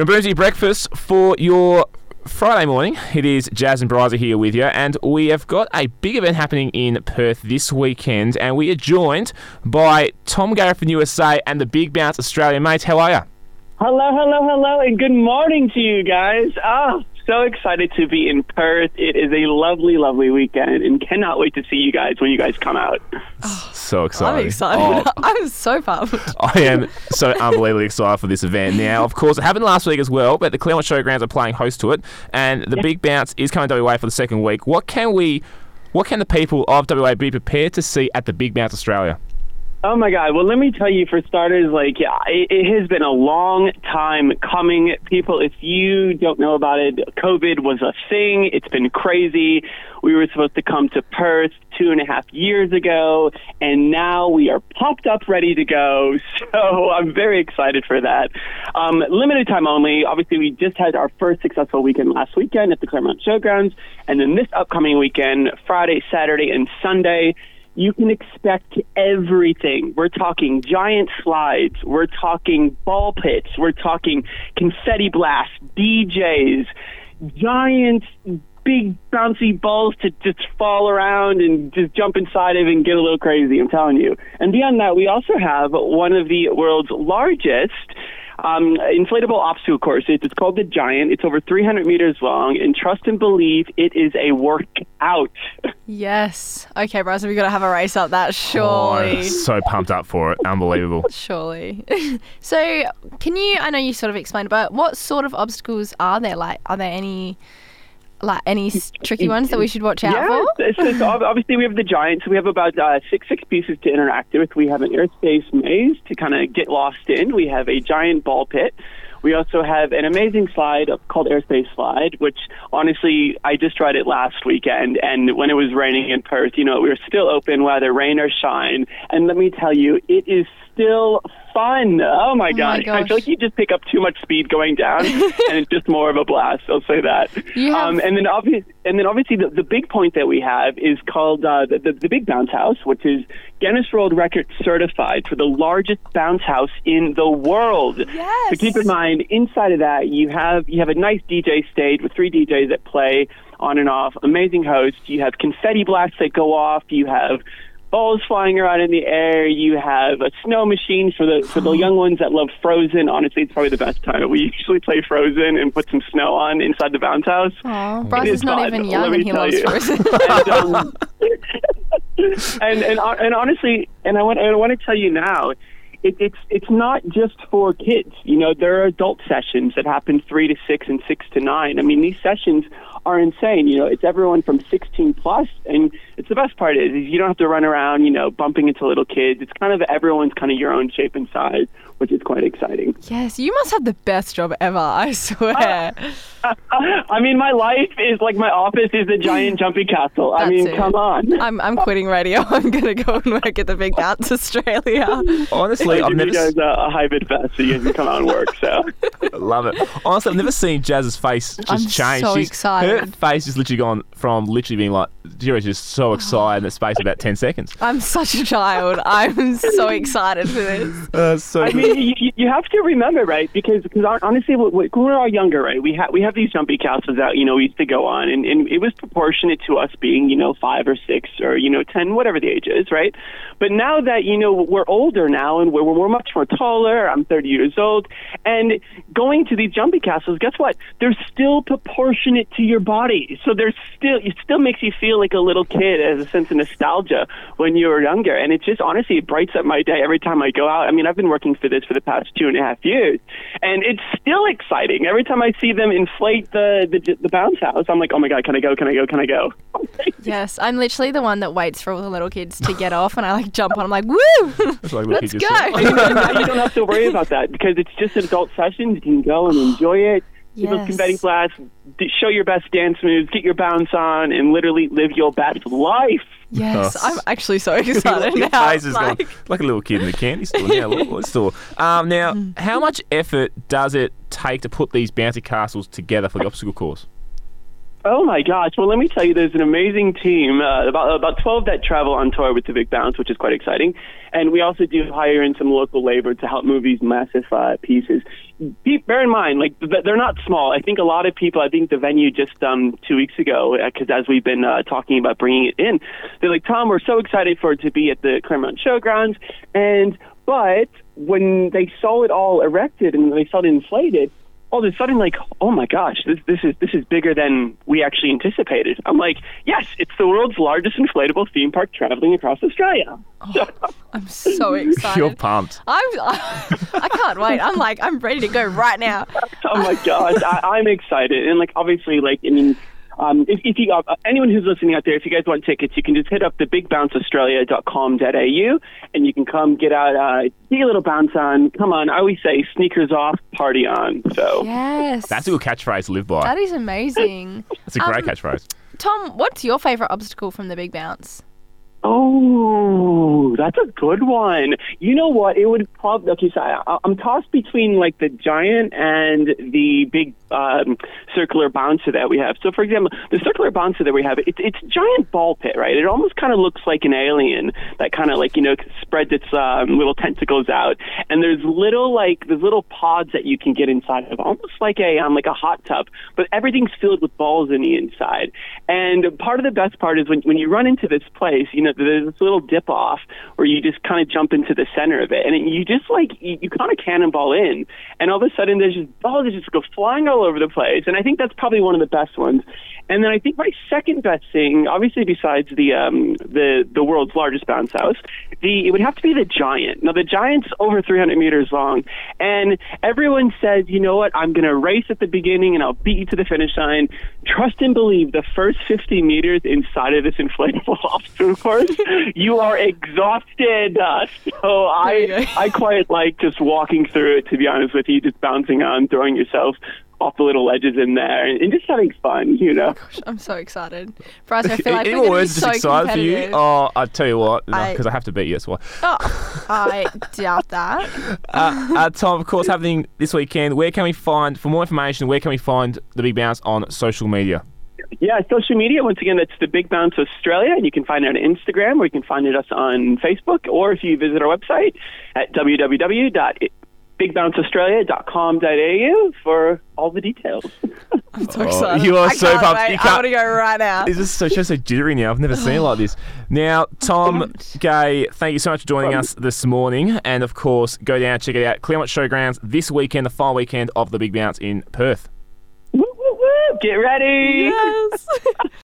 Your emergency breakfast for your Friday morning. It is Jazz and Bryce here with you, and we have got a big event happening in Perth this weekend, and we are joined by Tom Garrett from USA and the Big Bounce Australia. Mates, how are you? Hello, hello, hello, and good morning to you guys. Oh, so excited to be in Perth. It is a lovely, lovely weekend, and cannot wait to see you guys when you guys come out. Ah, So excited. I'm excited. Oh, I'm so pumped. I am so unbelievably excited for this event. Now, of course, it happened last week as well, but the Claremont Showgrounds are playing host to it, and the Big Bounce is coming to WA for the second week. What can we, what can the people of WA be prepared to see at the Big Bounce Australia? Oh my God! Well, let me tell you, for starters, like yeah, it, it has been a long time coming. People, if you don't know about it, COVID was a thing. It's been crazy. We were supposed to come to Perth two and a half years ago, and now we are popped up, ready to go. So I'm very excited for that. Um, limited time only. Obviously, we just had our first successful weekend last weekend at the Claremont Showgrounds, and then this upcoming weekend, Friday, Saturday, and Sunday you can expect everything. We're talking giant slides, we're talking ball pits, we're talking confetti blasts, DJs, giant big bouncy balls to just fall around and just jump inside of and get a little crazy, I'm telling you. And beyond that, we also have one of the world's largest um, inflatable obstacle course. It's called the Giant. It's over 300 meters long, and trust and believe it is a workout. Yes. Okay, Bryce, we've got to have a race up that, Oh, surely. I'm so pumped up for it. Unbelievable. Surely. so, can you? I know you sort of explained, but what sort of obstacles are there? Like, are there any, like, any tricky ones that we should watch out yeah, for? it's- it's- ob- obviously we have the Giant, so we have about uh, six six pieces to interact with. We have an airspace maze to kind of get lost in. We have a giant ball pit. We also have an amazing slide called Airspace Slide, which honestly, I just tried it last weekend. And when it was raining in Perth, you know, we were still open whether rain or shine. And let me tell you, it is still fun. Oh my God. I gosh. feel like you just pick up too much speed going down, and it's just more of a blast. I'll say that. You have- Um, and then obvious, and then obviously the, the big point that we have is called uh, the, the the Big Bounce House, which is Guinness World Record certified for the largest bounce house in the world. Yes. So keep in mind, inside of that, you have you have a nice DJ stage with three DJs that play on and off. Amazing hosts. You have confetti blasts that go off. You have balls flying around in the air. You have a snow machine for the for the young ones that love Frozen. Honestly, it's probably the best time. We usually play Frozen and put some snow on inside the bounce house. Oh, Bryce It is is not fun, even young and he loves you. Frozen. and, um, and and and honestly, and I want I want to tell you now, it, it's it's not just for kids. You know, there are adult sessions that happen three to six and six to nine. I mean, these sessions are insane. You know, it's everyone from 16 plus, and it's the best part is, is you don't have to run around, you know, bumping into little kids. It's kind of everyone's kind of your own shape and size, which is quite exciting. yes, you must have the best job ever, I swear. I mean, my life is like my office is a giant jumpy castle. I mean, it. come on. I'm, I'm quitting radio. I'm going to go and work at the Big Bounce Australia. Honestly, I I've never you guys a, a high bid fest so you can come out and work. So. Love it. Honestly, I've never seen Jazz's face just I'm change. so She's, excited. Her face has literally gone from literally being like, Jira's just so excited in the space of about 10 seconds. I'm such a child. I'm so excited for this. Uh, so I mean, you- you, you have to remember, right? Because because honestly, when when we were all younger, right, we had we have these jumpy castles that you know we used to go on, and, and it was proportionate to us being you know five or six or you know ten, whatever the age is, right? But now that you know we're older now and we're, we're much more taller, I'm 30 years old, and going to these jumpy castles, guess what? They're still proportionate to your body, so there's still it still makes you feel like a little kid as a sense of nostalgia when you were younger, and it just honestly it brights up my day every time I go out. I mean, I've been working for this for the past two and a half years, and it's still exciting every time I see them inflate the the, the bounce house. I'm like, oh my god, can I go? Can I go? Can I go? Yes, I'm literally the one that waits for all the little kids to get off, and I like jump on. I'm like, woo! Like Let's go. just said. now you don't have to worry about that because it's just an adult session. You can go and enjoy it. Give Yes. us confetti blast, d- show your best dance moves, get your bounce on, and literally live your best life. Yes, Oh. I'm actually so excited Your now. face is Like, gone like a little kid in the candy store. Now, little store. Um, now, Mm. how much effort does it take to put these bouncy castles together for the obstacle course? Oh my gosh! Well, let me tell you, there's an amazing team, uh, about about 12 that travel on tour with the Big Bounce, which is quite exciting. And we also do hire in some local labor to help move these massive uh, pieces. be, bear in mind, like they're not small. I think a lot of people. I think the venue just um, two weeks ago, because as we've been uh, talking about bringing it in, they're like, Tom, we're so excited for it to be at the Claremont Showgrounds, and but when they saw it all erected and they saw it inflated, all of a sudden like, oh my gosh, this this is this is bigger than we actually anticipated. I'm like, yes, it's the world's largest inflatable theme park traveling across Australia. So, I'm so excited. You're pumped. I'm, I can't wait. I'm like, I'm ready to go right now. oh my gosh, I, I'm excited, and like obviously, like I mean. Um, if, if you, uh, anyone who's listening out there, if you guys want tickets, you can just hit up the bigbounceaustralia.com.au and you can come get out, uh, take a little bounce on. Come on, I always say sneakers off, party on. So Yes. That's a good catchphrase to live by. That is amazing. That's a great Um, catchphrase. Tom, what's your favourite obstacle from the Big Bounce? Oh, that's a good one. You know what? It would probably okay. So I, I'm tossed between like the giant and the big um, circular bouncer that we have. So, for example, the circular bouncer that we have, it's it's a giant ball pit, right? It almost kind of looks like an alien that kind of like you know spreads its um, little tentacles out, and there's little like there's little pods that you can get inside of, almost like a um, like a hot tub, but everything's filled with balls in the inside. And part of the best part is when when you run into this place, you know, there's this little dip off where you just kind of jump into the center of it, and it, you just like you, you kind of cannonball in, and all of a sudden there's just balls that just go flying all over the place, and I think that's probably one of the best ones. And then I think my second best thing, obviously besides the um, the the world's largest bounce house, the it would have to be the giant. Now the giant's over 300 meters long, and everyone says, you know what, I'm going to race at the beginning and I'll beat you to the finish line. Trust and believe, the first 50 meters inside of this inflatable obstacle course, you are exhausted. Uh, so I. I quite like just walking through it. To be honest with you, just bouncing on, throwing yourself off the little ledges in there, and, and just having fun. You know. Gosh, I'm so excited. Bryce, I feel like Any we're more going to words so just excited for you? Oh, I tell you what, I- because I, have to beat you. That's why. Oh, I doubt that. Uh, uh, Tom, of course, happening this weekend. Where can we find for more information? Where can we find the Big Bounce on social media? Yeah, social media. Once again, that's the Big Bounce Australia, and you can find it on Instagram, or you can find it us on Facebook, or if you visit our website at www.bigbounceaustralia.com.au for all the details. I'm so Oh, excited. you are I so can't pumped. wait. You I can't- want to go right now. This is so just so jittery now. I've never seen it like this. Now, Tom Gay, thank you so much for joining us this morning, and of course, go down and check it out. Claremont Showgrounds this weekend, the final weekend of the Big Bounce in Perth. woo, woo, woo. Get ready. yes.